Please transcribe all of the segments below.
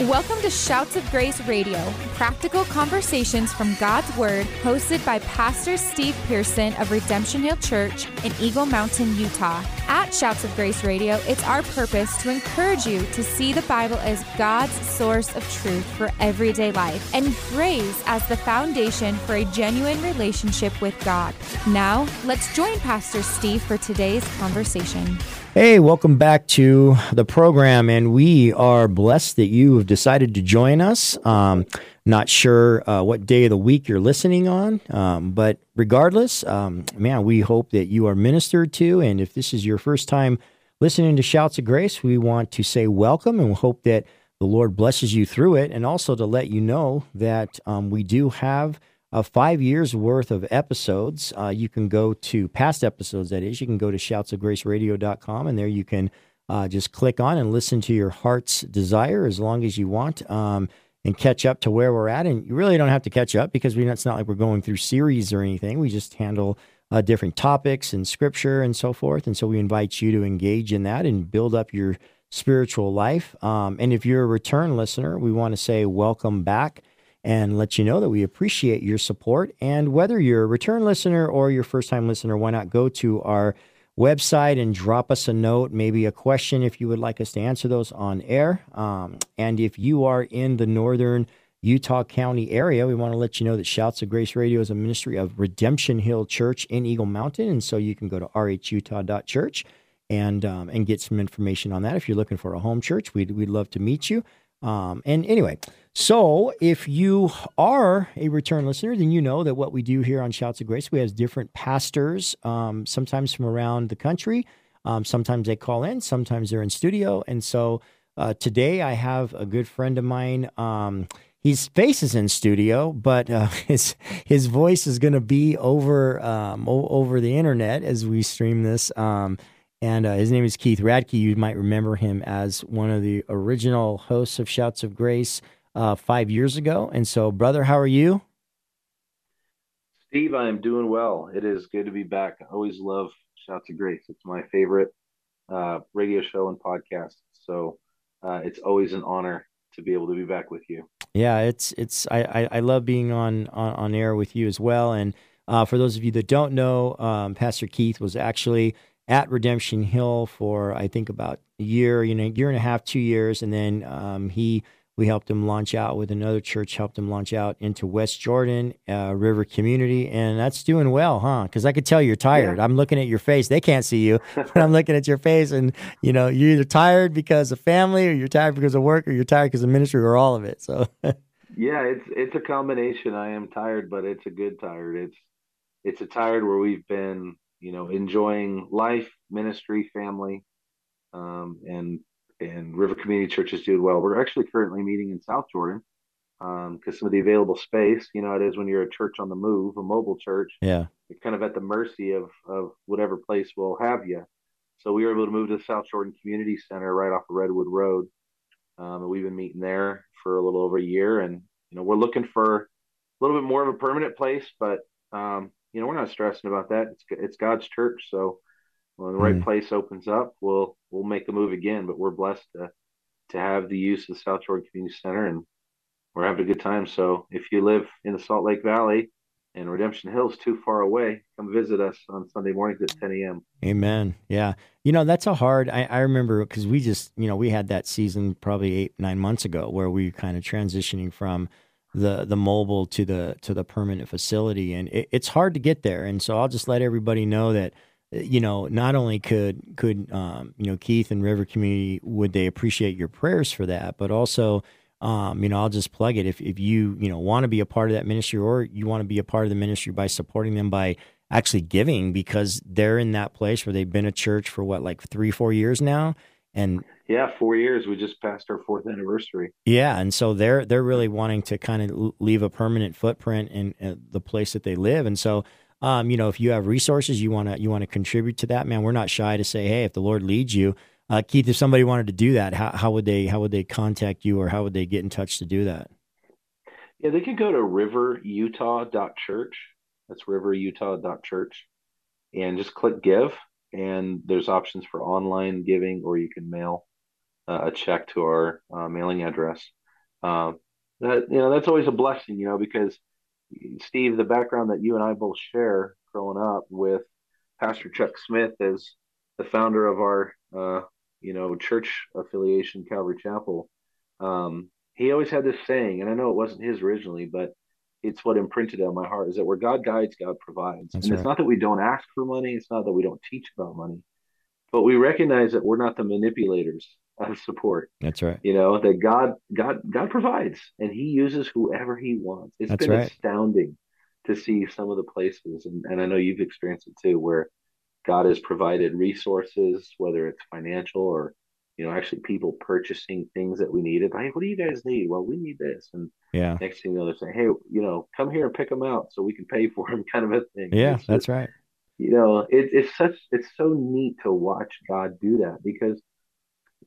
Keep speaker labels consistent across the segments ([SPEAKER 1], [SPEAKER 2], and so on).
[SPEAKER 1] Welcome to Shouts of Grace Radio, practical conversations from God's Word, hosted by Pastor Steve Pearson of Redemption Hill Church in Eagle Mountain, Utah. At Shouts of Grace Radio, it's our purpose to encourage you to see the Bible as God's source of truth for everyday life and grace as the foundation for a genuine relationship with God. Now, let's join Pastor Steve for today's conversation.
[SPEAKER 2] Hey, welcome back to the program, and we are blessed that you have decided to join us. Um, not sure uh, what day of the week you're listening on, um, but regardless, um, man, we hope that you are ministered to. And if this is your first time listening to Shouts of Grace, we want to say welcome and we hope that the Lord blesses you through it, and also to let you know that um, we do have uh, five years worth of episodes. Uh, you can go to past episodes, that is. You can go to shoutsofgraceradio.com, and there you can uh, just click on and listen to your heart's desire as long as you want um, and catch up to where we're at. And you really don't have to catch up because we, it's not like we're going through series or anything. We just handle uh, different topics and scripture and so forth. And so we invite you to engage in that and build up your spiritual life. Um, and if you're a return listener, we want to say welcome back and let you know that we appreciate your support. And whether you're a return listener or your first time listener, why not go to our website and drop us a note, maybe a question if you would like us to answer those on air. Um, and if you are in the northern Utah County area, we want to let you know that Shouts of Grace Radio is a ministry of Redemption Hill Church in Eagle Mountain. And so you can go to rhutah.church and um, and get some information on that. If you're looking for a home church, we'd, we'd love to meet you. Um, and anyway, so if you are a return listener, then you know that what we do here on Shouts of Grace, we have different pastors, um, sometimes from around the country. Um, sometimes they call in, sometimes they're in studio. And so uh, today I have a good friend of mine. Um, his face is in studio, but uh, his his voice is going to be over um, o- over the internet as we stream this. Um, and uh, his name is Keith Radke. You might remember him as one of the original hosts of Shouts of Grace uh, five years ago. And so, brother, how are you?
[SPEAKER 3] Steve, I am doing well. It is good to be back. I always love Shouts of Grace. It's my favorite uh, radio show and podcast. So uh, it's always an honor to be able to be back with you.
[SPEAKER 2] Yeah, it's it's I I, I love being on, on, on air with you as well. And uh, for those of you that don't know, um, Pastor Keith was actually at Redemption Hill for I think about a year, you know, year and a half, two years, and then um, he we helped him launch out with another church, helped him launch out into West Jordan uh, River Community, and that's doing well, huh? Because I could tell you're tired. Yeah. I'm looking at your face; they can't see you, but I'm looking at your face, and you know, you're either tired because of family, or you're tired because of work, or you're tired because of ministry, or all of it. So.
[SPEAKER 3] yeah, it's it's a combination. I am tired, but it's a good tired. It's it's a tired where we've been you know, enjoying life, ministry, family, um, and and River Community Church is doing well. We're actually currently meeting in South Jordan because um, some of the available space, you know, it is when you're a church on the move, a mobile church.
[SPEAKER 2] Yeah,
[SPEAKER 3] you're kind of at the mercy of of whatever place will have you. So we were able to move to the South Jordan Community Center right off of Redwood Road, um, and we've been meeting there for a little over a year. And you know, we're looking for a little bit more of a permanent place, but um, you know, we're not stressing about that. It's it's God's church, so when the right mm. place opens up, we'll we'll make the move again. But we're blessed to to have the use of the South Jordan Community Center, and we're having a good time. So if you live in the Salt Lake Valley and Redemption Hills too far away, come visit us on Sunday mornings at 10 a.m.
[SPEAKER 2] Amen. Yeah, you know that's a hard. I, I remember because we just you know we had that season probably eight nine months ago where we kind of transitioning from the the mobile to the to the permanent facility, and it, it's hard to get there. And so I'll just let everybody know that you know not only could could um, you know Keith and River Community would they appreciate your prayers for that, but also. Um, you know, I'll just plug it. If if you you know want to be a part of that ministry, or you want to be a part of the ministry by supporting them by actually giving, because they're in that place where they've been a church for what like three four years now, and
[SPEAKER 3] yeah, four years. We just passed our fourth anniversary.
[SPEAKER 2] Yeah, and so they're they're really wanting to kind of leave a permanent footprint in, in the place that they live, and so. Um, you know, if you have resources, you want to you want to contribute to that, man. We're not shy to say, hey, if the Lord leads you, uh, Keith, if somebody wanted to do that, how, how would they how would they contact you, or how would they get in touch to do that?
[SPEAKER 3] Yeah, they can go to riverutah.church. That's riverutah.church, and just click give, and there's options for online giving, or you can mail uh, a check to our uh, mailing address. Uh, that you know that's always a blessing, you know, because Steve, the background that you and I both share growing up with Pastor Chuck Smith as the founder of our uh, you know church affiliation, Calvary Chapel. Um, he always had this saying, and I know it wasn't his originally, but it's what imprinted on my heart is that where God guides, God provides. That's and right. it's not that we don't ask for money, it's not that we don't teach about money, but we recognize that we're not the manipulators of support.
[SPEAKER 2] That's right.
[SPEAKER 3] You know, that God God God provides and he uses whoever he wants. It's That's been right. astounding to see some of the places and, and I know you've experienced it too, where God has provided resources, whether it's financial or you know, actually people purchasing things that we needed. Hey, what do you guys need? Well, we need this. And
[SPEAKER 2] yeah,
[SPEAKER 3] next thing you know, they're saying, hey, you know, come here and pick them out so we can pay for them, kind of a thing.
[SPEAKER 2] Yeah, it's that's right.
[SPEAKER 3] You know, it, it's such it's so neat to watch God do that because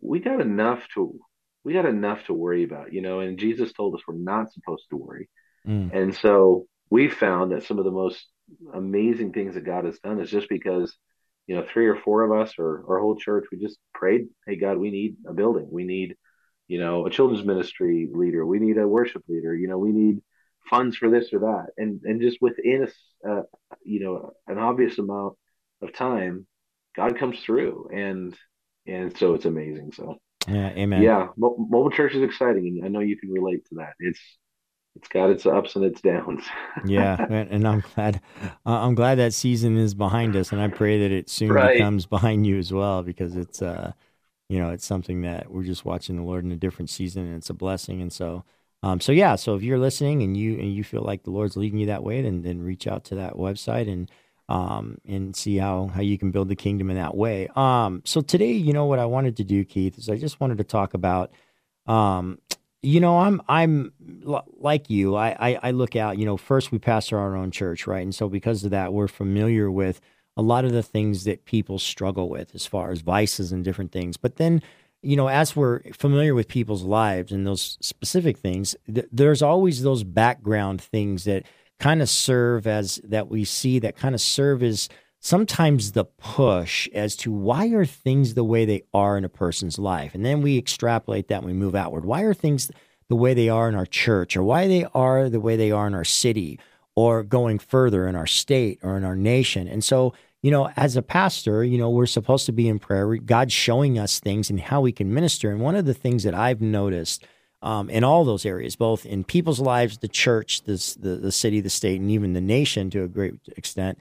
[SPEAKER 3] we got enough to we got enough to worry about, you know. And Jesus told us we're not supposed to worry, mm. and so we found that some of the most amazing things that God has done is just because you know, three or four of us or our whole church, we just prayed, Hey God, we need a building. We need, you know, a children's ministry leader. We need a worship leader. You know, we need funds for this or that. And, and just within a, uh, you know, an obvious amount of time, God comes through and, and so it's amazing. So,
[SPEAKER 2] yeah, amen.
[SPEAKER 3] Yeah. Mobile church is exciting. And I know you can relate to that. It's, it's got its ups and its downs.
[SPEAKER 2] yeah, and I'm glad uh, I'm glad that season is behind us, and I pray that it soon right. becomes behind you as well, because it's uh, you know, it's something that we're just watching the Lord in a different season, and it's a blessing. And so, um, so yeah, so if you're listening and you and you feel like the Lord's leading you that way, then then reach out to that website and um and see how how you can build the kingdom in that way. Um, so today, you know, what I wanted to do, Keith, is I just wanted to talk about um you know, I'm I'm like you. I, I, I look out. You know, first we pastor our own church, right? And so because of that, we're familiar with a lot of the things that people struggle with as far as vices and different things. But then, you know, as we're familiar with people's lives and those specific things, th- there's always those background things that kind of serve as that we see that kind of serve as sometimes the push as to why are things the way they are in a person's life. And then we extrapolate that and we move outward. Why are things the way they are in our church or why they are the way they are in our city or going further in our state or in our nation? And so, you know, as a pastor, you know, we're supposed to be in prayer. God's showing us things and how we can minister. And one of the things that I've noticed um, in all those areas, both in people's lives, the church, the, the city, the state, and even the nation to a great extent,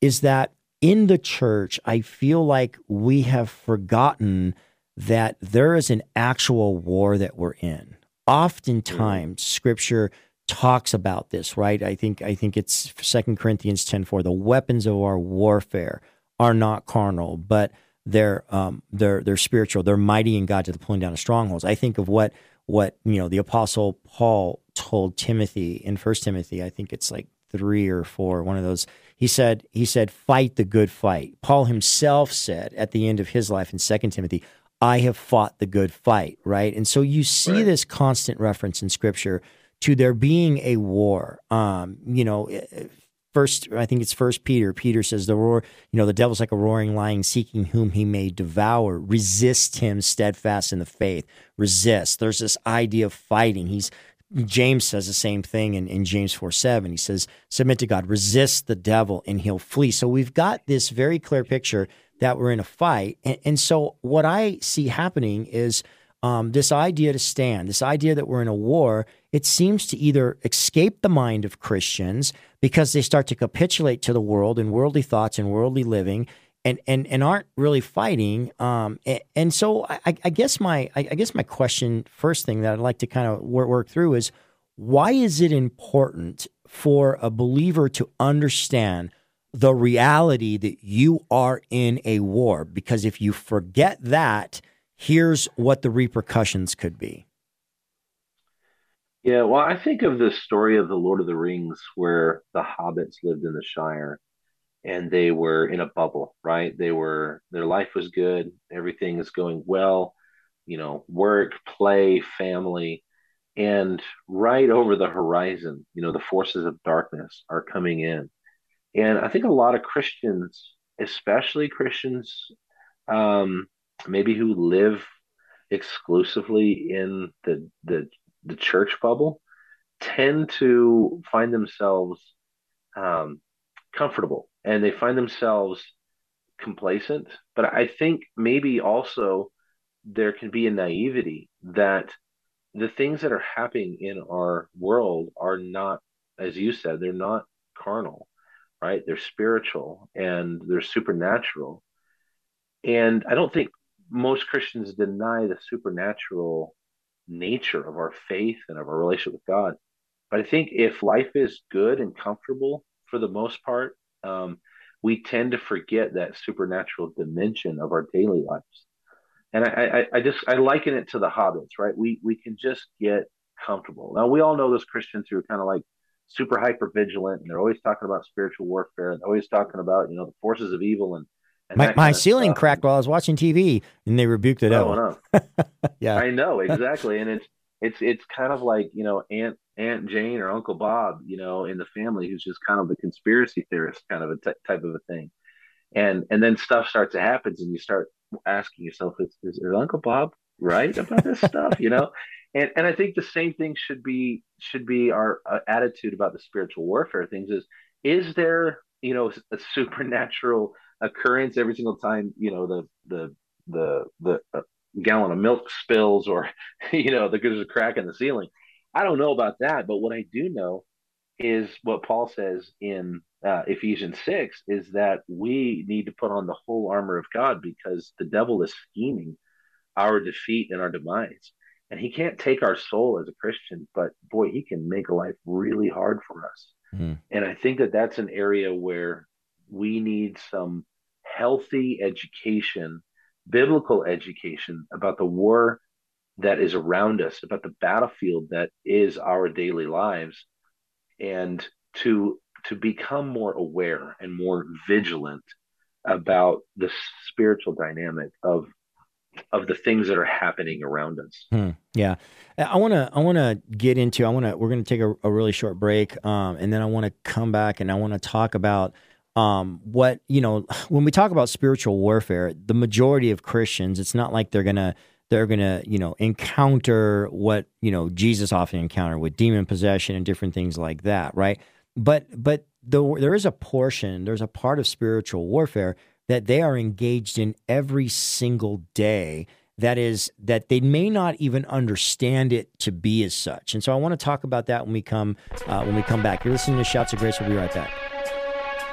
[SPEAKER 2] is that in the church, I feel like we have forgotten that there is an actual war that we're in. Oftentimes, mm. scripture talks about this, right? I think I think it's Second Corinthians 10 4. The weapons of our warfare are not carnal, but they're um, they're they're spiritual. They're mighty in God to the pulling down of strongholds. I think of what what you know the apostle Paul told Timothy in First Timothy. I think it's like three or four, one of those he said, he said, fight the good fight. Paul himself said at the end of his life in Second Timothy, I have fought the good fight, right? And so you see right. this constant reference in scripture to there being a war. Um, you know, eh, eh, first I think it's first Peter. Peter says the roar, you know, the devil's like a roaring lion seeking whom he may devour. Resist him steadfast in the faith. Resist. There's this idea of fighting. He's James says the same thing in, in James 4 7. He says, Submit to God, resist the devil, and he'll flee. So we've got this very clear picture that we're in a fight. And, and so what I see happening is um, this idea to stand, this idea that we're in a war, it seems to either escape the mind of Christians because they start to capitulate to the world and worldly thoughts and worldly living and and and aren't really fighting. Um, and, and so I, I, guess my I, guess my question, first thing that I'd like to kind of work, work through is why is it important for a believer to understand the reality that you are in a war? Because if you forget that, here's what the repercussions could be.
[SPEAKER 3] Yeah, well, I think of the story of the Lord of the Rings where the hobbits lived in the Shire and they were in a bubble, right? They were their life was good, everything is going well, you know, work, play, family, and right over the horizon, you know, the forces of darkness are coming in. And I think a lot of Christians especially Christians, um, maybe who live exclusively in the the the church bubble, tend to find themselves um, comfortable and they find themselves complacent. But I think maybe also there can be a naivety that the things that are happening in our world are not, as you said, they're not carnal, right? They're spiritual and they're supernatural. And I don't think most Christians deny the supernatural nature of our faith and of our relationship with God. But I think if life is good and comfortable for the most part, um, we tend to forget that supernatural dimension of our daily lives. And I, I, I just I liken it to the hobbits, right? We we can just get comfortable. Now we all know those Christians who are kind of like super hyper vigilant and they're always talking about spiritual warfare and they're always talking about, you know, the forces of evil and, and
[SPEAKER 2] my, my ceiling cracked while I was watching TV and they rebuked the devil.
[SPEAKER 3] No. yeah. I know, exactly. and it's it's it's kind of like, you know, Aunt Aunt Jane or Uncle Bob, you know, in the family who's just kind of the conspiracy theorist kind of a t- type of a thing. And and then stuff starts to happen and you start asking yourself, is, is, is Uncle Bob right about this stuff? You know? And and I think the same thing should be should be our uh, attitude about the spiritual warfare things is is there, you know, a supernatural occurrence every single time, you know, the the the the uh, gallon of milk spills or you know, there's a crack in the ceiling I don't know about that, but what I do know is what Paul says in uh, Ephesians 6 is that we need to put on the whole armor of God because the devil is scheming our defeat and our demise. And he can't take our soul as a Christian, but boy, he can make life really hard for us. Mm. And I think that that's an area where we need some healthy education, biblical education about the war that is around us, about the battlefield that is our daily lives, and to to become more aware and more vigilant about the spiritual dynamic of of the things that are happening around us.
[SPEAKER 2] Hmm, yeah, I want to I want to get into I want to we're going to take a, a, really short break, um, and then I want to come back and I want to talk about um, what you know when we talk about spiritual warfare. The majority of Christians, it's not like they're going to they're going to, you know, encounter what, you know, Jesus often encountered with demon possession and different things like that, right? But but the, there is a portion, there's a part of spiritual warfare that they are engaged in every single day that is that they may not even understand it to be as such. And so I want to talk about that when we come uh, when we come back. You're listening to Shouts of Grace. We'll be right back.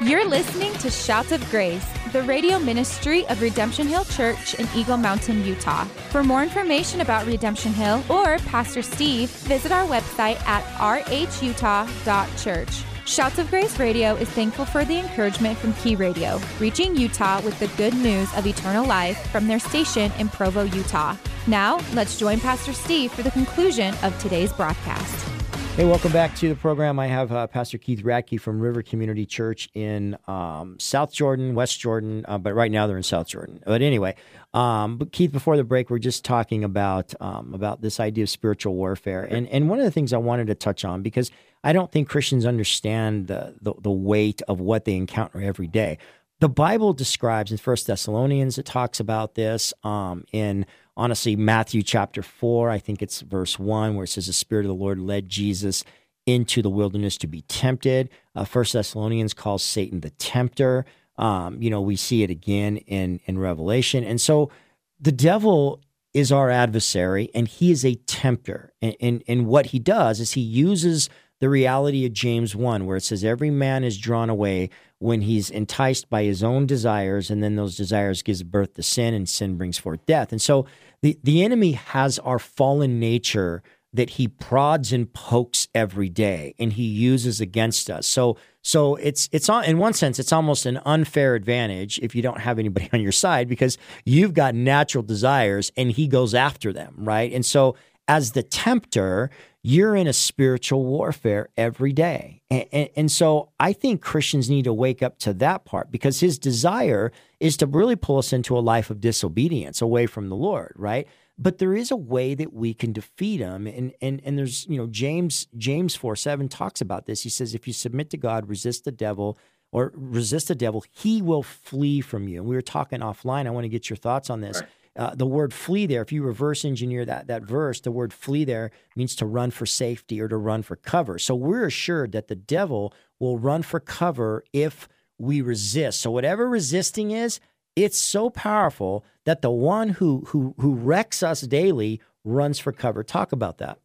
[SPEAKER 1] You're listening to Shouts of Grace, the radio ministry of Redemption Hill Church in Eagle Mountain, Utah. For more information about Redemption Hill or Pastor Steve, visit our website at rhutah.church. Shouts of Grace Radio is thankful for the encouragement from Key Radio, reaching Utah with the good news of eternal life from their station in Provo, Utah. Now, let's join Pastor Steve for the conclusion of today's broadcast.
[SPEAKER 2] Hey, welcome back to the program. I have uh, Pastor Keith Radke from River Community Church in um, South Jordan, West Jordan, uh, but right now they're in South Jordan. But anyway, um, but Keith, before the break, we're just talking about um, about this idea of spiritual warfare, and and one of the things I wanted to touch on because I don't think Christians understand the the, the weight of what they encounter every day. The Bible describes in First Thessalonians it talks about this um, in honestly, Matthew chapter 4, I think it's verse 1, where it says, The Spirit of the Lord led Jesus into the wilderness to be tempted. Uh, First Thessalonians calls Satan the tempter. Um, you know, we see it again in, in Revelation. And so the devil is our adversary and he is a tempter. And, and, and what he does is he uses the reality of James 1, where it says, Every man is drawn away when he's enticed by his own desires, and then those desires gives birth to sin, and sin brings forth death. And so the, the enemy has our fallen nature that he prods and pokes every day and he uses against us. So so it's it's in one sense it's almost an unfair advantage if you don't have anybody on your side because you've got natural desires and he goes after them, right? And so as the tempter, you're in a spiritual warfare every day. And, and, and, so I think Christians need to wake up to that part because his desire is to really pull us into a life of disobedience away from the Lord, right? But there is a way that we can defeat him. And, and, and there's, you know, James, James 4 7 talks about this. He says, if you submit to God, resist the devil, or resist the devil, he will flee from you. And we were talking offline. I want to get your thoughts on this.
[SPEAKER 3] Right.
[SPEAKER 2] Uh, the word flee there, if you reverse engineer that, that verse, the word flee there means to run for safety or to run for cover. So we're assured that the devil will run for cover if we resist. So whatever resisting is, it's so powerful that the one who who who wrecks us daily runs for cover. Talk about that.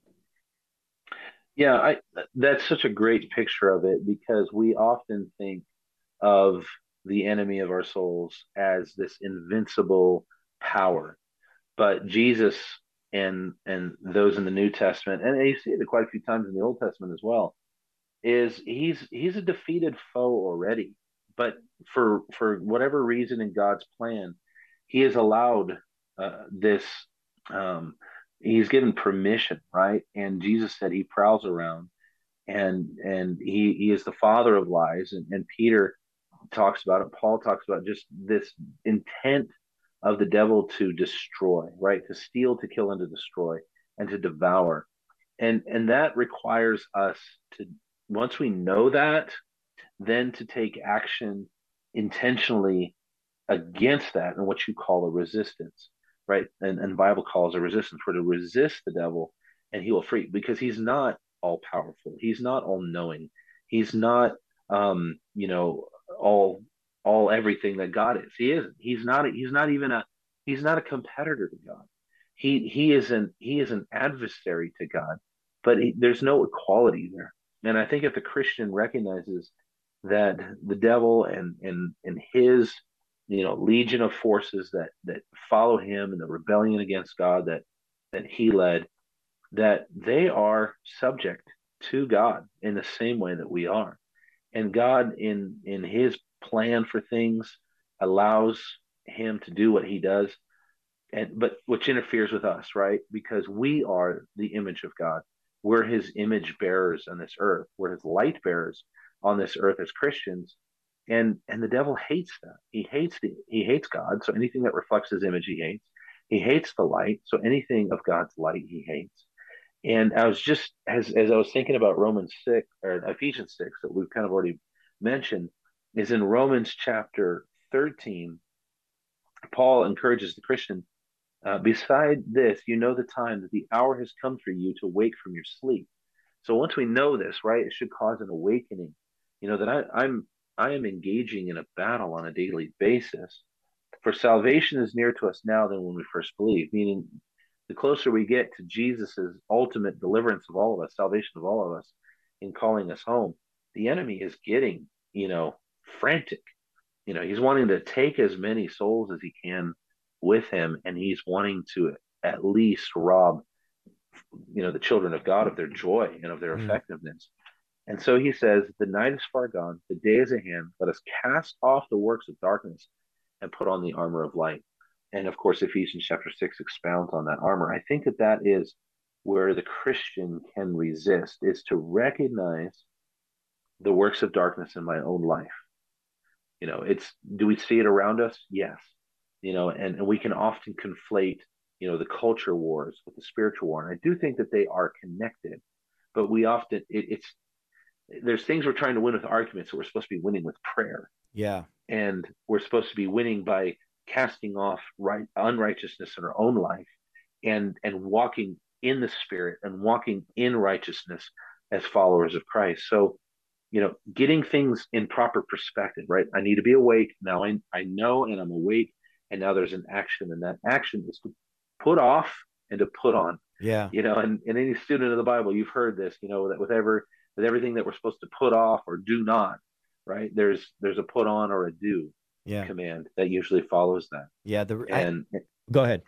[SPEAKER 3] Yeah, I, that's such a great picture of it because we often think of the enemy of our souls as this invincible power, but Jesus and and those in the New Testament, and you see it quite a few times in the Old Testament as well, is he's he's a defeated foe already, but for for whatever reason in God's plan, He has allowed uh, this. Um, he's given permission, right? And Jesus said he prowls around, and and he he is the father of lies, and, and Peter talks about it. Paul talks about just this intent of the devil to destroy, right? To steal, to kill, and to destroy, and to devour, and and that requires us to once we know that, then to take action intentionally against that and what you call a resistance right? And, and Bible calls a resistance. We're to resist the devil and he will free because he's not all powerful. He's not all knowing. He's not, um, you know, all, all everything that God is. He isn't. He's not, he's not even a, he's not a competitor to God. He, he is an, he is an adversary to God, but he, there's no equality there. And I think if the Christian recognizes that the devil and, and, and his you know legion of forces that that follow him and the rebellion against God that that he led that they are subject to God in the same way that we are and God in in his plan for things allows him to do what he does. And but which interferes with us right? Because we are the image of God. We're his image bearers on this earth. We're his light bearers on this earth as Christians. And and the devil hates that. He hates the he hates god. So anything that reflects his image he hates. He hates the light. So anything of god's light he hates. And i was just as as i was thinking about romans 6 or ephesians 6 that we've kind of already mentioned is in romans chapter 13 paul encourages the christian uh, beside this you know the time that the hour has come for you to wake from your sleep. So once we know this right it should cause an awakening. You know that I, i'm I am engaging in a battle on a daily basis. For salvation is nearer to us now than when we first believed, meaning the closer we get to Jesus' ultimate deliverance of all of us, salvation of all of us, in calling us home, the enemy is getting, you know, frantic. You know, he's wanting to take as many souls as he can with him, and he's wanting to at least rob, you know, the children of God of their joy and of their mm. effectiveness. And so he says, The night is far gone, the day is at hand. Let us cast off the works of darkness and put on the armor of light. And of course, Ephesians chapter 6 expounds on that armor. I think that that is where the Christian can resist, is to recognize the works of darkness in my own life. You know, it's do we see it around us? Yes. You know, and, and we can often conflate, you know, the culture wars with the spiritual war. And I do think that they are connected, but we often it, it's there's things we're trying to win with arguments that we're supposed to be winning with prayer.
[SPEAKER 2] Yeah.
[SPEAKER 3] And we're supposed to be winning by casting off right unrighteousness in our own life and and walking in the spirit and walking in righteousness as followers of Christ. So, you know, getting things in proper perspective, right? I need to be awake. Now I I know and I'm awake and now there's an action and that action is to put off and to put on.
[SPEAKER 2] Yeah.
[SPEAKER 3] You know, and, and any student of the Bible, you've heard this, you know, that with every with everything that we're supposed to put off or do not, right? There's there's a put on or a do
[SPEAKER 2] yeah.
[SPEAKER 3] command that usually follows that.
[SPEAKER 2] Yeah. The
[SPEAKER 3] and
[SPEAKER 2] I, go ahead.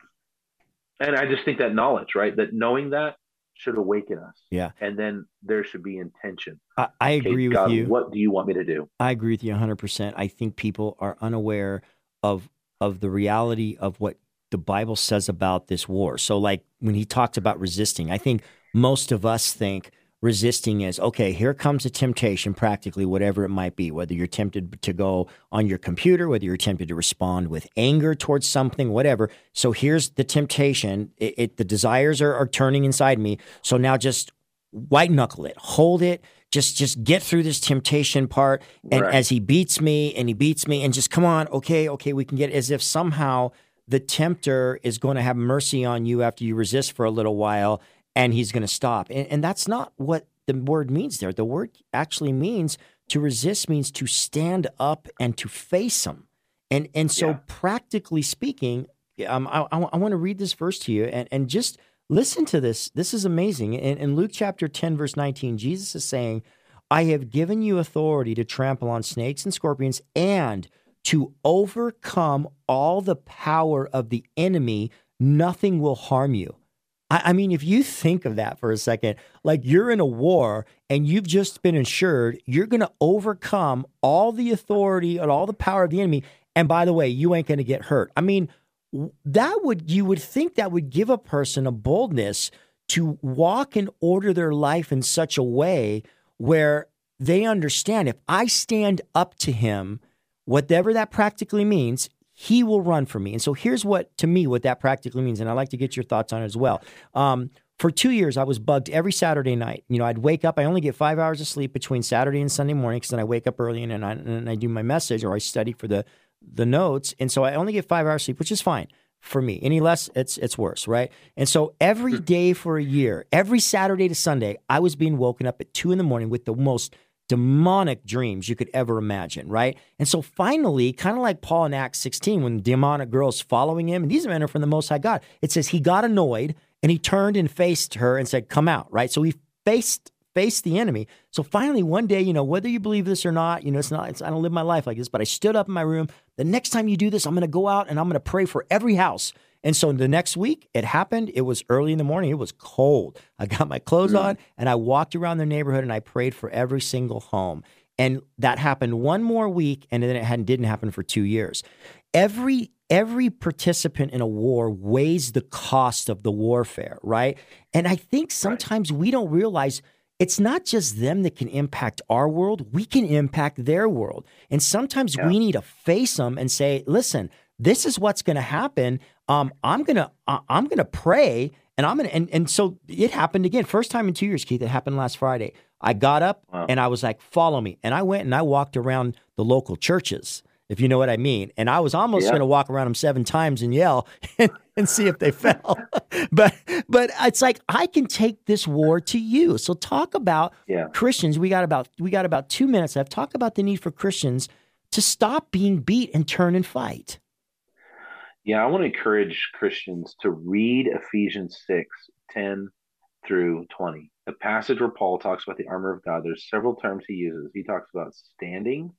[SPEAKER 3] And I just think that knowledge, right? That knowing that should awaken us.
[SPEAKER 2] Yeah.
[SPEAKER 3] And then there should be intention.
[SPEAKER 2] I, I agree okay, with you.
[SPEAKER 3] What do you want me to do?
[SPEAKER 2] I agree with you 100%. I think people are unaware of of the reality of what the Bible says about this war. So like when he talks about resisting, I think most of us think resisting is okay, here comes a temptation, practically, whatever it might be, whether you're tempted to go on your computer, whether you're tempted to respond with anger towards something, whatever. So here's the temptation. It, it the desires are, are turning inside me. So now just white knuckle it, hold it, just just get through this temptation part. And
[SPEAKER 3] Right.
[SPEAKER 2] as he beats me and he beats me, and just come on, okay, okay, we can get as if somehow the tempter is going to have mercy on you after you resist for a little while, and he's going to stop. And, and that's not what the word means there. The word actually means to resist means to stand up and to face him. And and so
[SPEAKER 3] Yeah.
[SPEAKER 2] practically speaking, um, I, I, want to read this verse to you and, and just listen to this. This is amazing. In, in Luke chapter 10, verse 19, Jesus is saying, I have given you authority to trample on snakes and scorpions and to overcome all the power of the enemy. Nothing will harm you. I, mean, if you think of that for a second, like you're in a war and you've just been insured, you're going to overcome all the authority and all the power of the enemy. And by the way, you ain't going to get hurt. I mean, that would, you would think that would give a person a boldness to walk and order their life in such a way where they understand if I stand up to him, whatever that practically means, he will run for me. And so here's what, to me, what that practically means. And I'd like to get your thoughts on it as well. Um, for two years, I was bugged every Saturday night. You know, I'd wake up. I only get five hours of sleep between Saturday and Sunday morning because then I wake up early and, and, I, and I do my message or I study for the the notes. And so I only get five hours sleep, which is fine for me. Any less, it's it's worse, right? And so every day for a year, every Saturday to Sunday, I was being woken up at two in the morning with the most demonic dreams you could ever imagine, right? And so finally, kind of like Paul in Acts 16, when the demonic girl's following him, and these men are from the Most High God, it says he got annoyed and he turned and faced her and said, Come out, right? So he faced faced the enemy. So finally, one day, you know, whether you believe this or not, you know, it's not, it's, I don't live my life like this, but I stood up in my room. The next time you do this, I'm going to go out and I'm going to pray for every house. And so the next week, it happened. It was early in the morning. It was cold. I got my clothes mm. on and I walked around the neighborhood and I prayed for every single home. And that happened one more week, and then it hadn't, didn't happen for two years. Every every participant in a war weighs the cost of the warfare, right? And I think sometimes we don't realize it's not just them that can impact our world, we can impact their world. And sometimes we need to face them and say, listen, this is what's going to happen. Um, I'm going to, I'm going to pray and I'm going to, and, and so it happened again. First time in two years, Keith, it happened last Friday. I got up and I was like, follow me. And I went and I walked around the local churches, if you know what I mean. And I was almost
[SPEAKER 3] Yeah.
[SPEAKER 2] going to walk around them seven times and yell and, and see if they fell. but, but it's like, I can take this war to you. So talk about
[SPEAKER 3] Yeah.
[SPEAKER 2] Christians. We got about, we got about two minutes left. Talk about the need for Christians to stop being beat and turn and fight.
[SPEAKER 3] Yeah, I want to encourage Christians to read Ephesians 6 10 through 20. The passage where Paul talks about the armor of God, there's several terms he uses. He talks about standing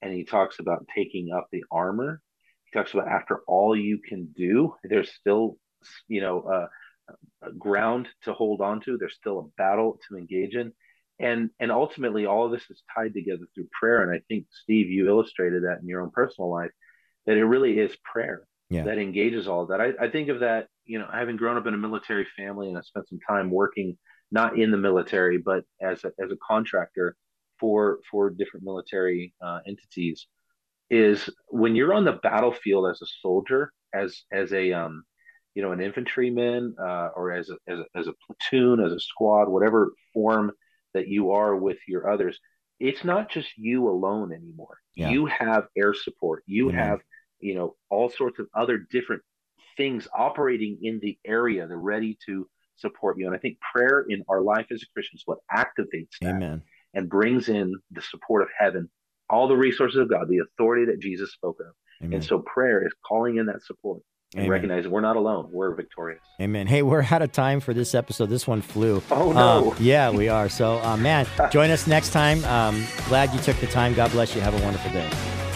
[SPEAKER 3] and he talks about taking up the armor. He talks about after all you can do, there's still, you know, uh, a ground to hold on to. There's still a battle to engage in. And, and ultimately, all of this is tied together through prayer. And I think, Steve, you illustrated that in your own personal life, that it really is prayer
[SPEAKER 2] Yeah.
[SPEAKER 3] that engages all that. I, I think of that, you know, having grown up in a military family and I spent some time working not in the military, but as a, as a contractor for for different military uh, entities, is when you're on the battlefield as a soldier, as as a um, you know, an infantryman uh, or as a, as a as a platoon, as a squad, whatever form that you are with your others, it's not just you alone anymore.
[SPEAKER 2] Yeah.
[SPEAKER 3] You have air support. You
[SPEAKER 2] Amen.
[SPEAKER 3] have you know all sorts of other different things operating in the area they're ready to support you and i think prayer in our life as a christian is what activates that
[SPEAKER 2] Amen.
[SPEAKER 3] and brings in the support of heaven all the resources of god the authority that jesus spoke of
[SPEAKER 2] Amen.
[SPEAKER 3] and so prayer is calling in that support and
[SPEAKER 2] Amen.
[SPEAKER 3] recognizing we're not alone we're victorious
[SPEAKER 2] Amen. Hey, we're out of time for this episode. This one flew.
[SPEAKER 3] oh no
[SPEAKER 2] Um, yeah, we are. So, uh, man, join us next time. Um, glad you took the time. God bless you. Have a wonderful day.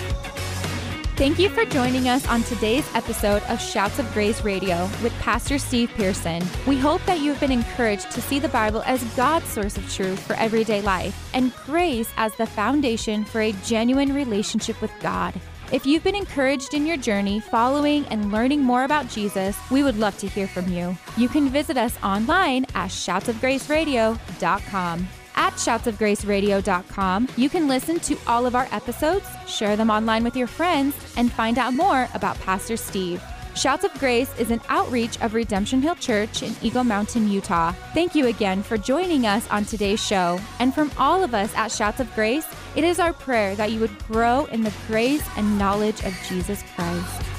[SPEAKER 1] Thank you for joining us on today's episode of Shouts of Grace Radio with Pastor Steve Pearson. We hope that you have been encouraged to see the Bible as God's source of truth for everyday life and grace as the foundation for a genuine relationship with God. If you've been encouraged in your journey following and learning more about Jesus, we would love to hear from you. You can visit us online at shoutsofgraceradio.com. At shoutsofgraceradio.com, you can listen to all of our episodes, share them online with your friends, and find out more about Pastor Steve. Shouts of Grace is an outreach of Redemption Hill Church in Eagle Mountain, Utah. Thank you again for joining us on today's show. And from all of us at Shouts of Grace, it is our prayer that you would grow in the grace and knowledge of Jesus Christ.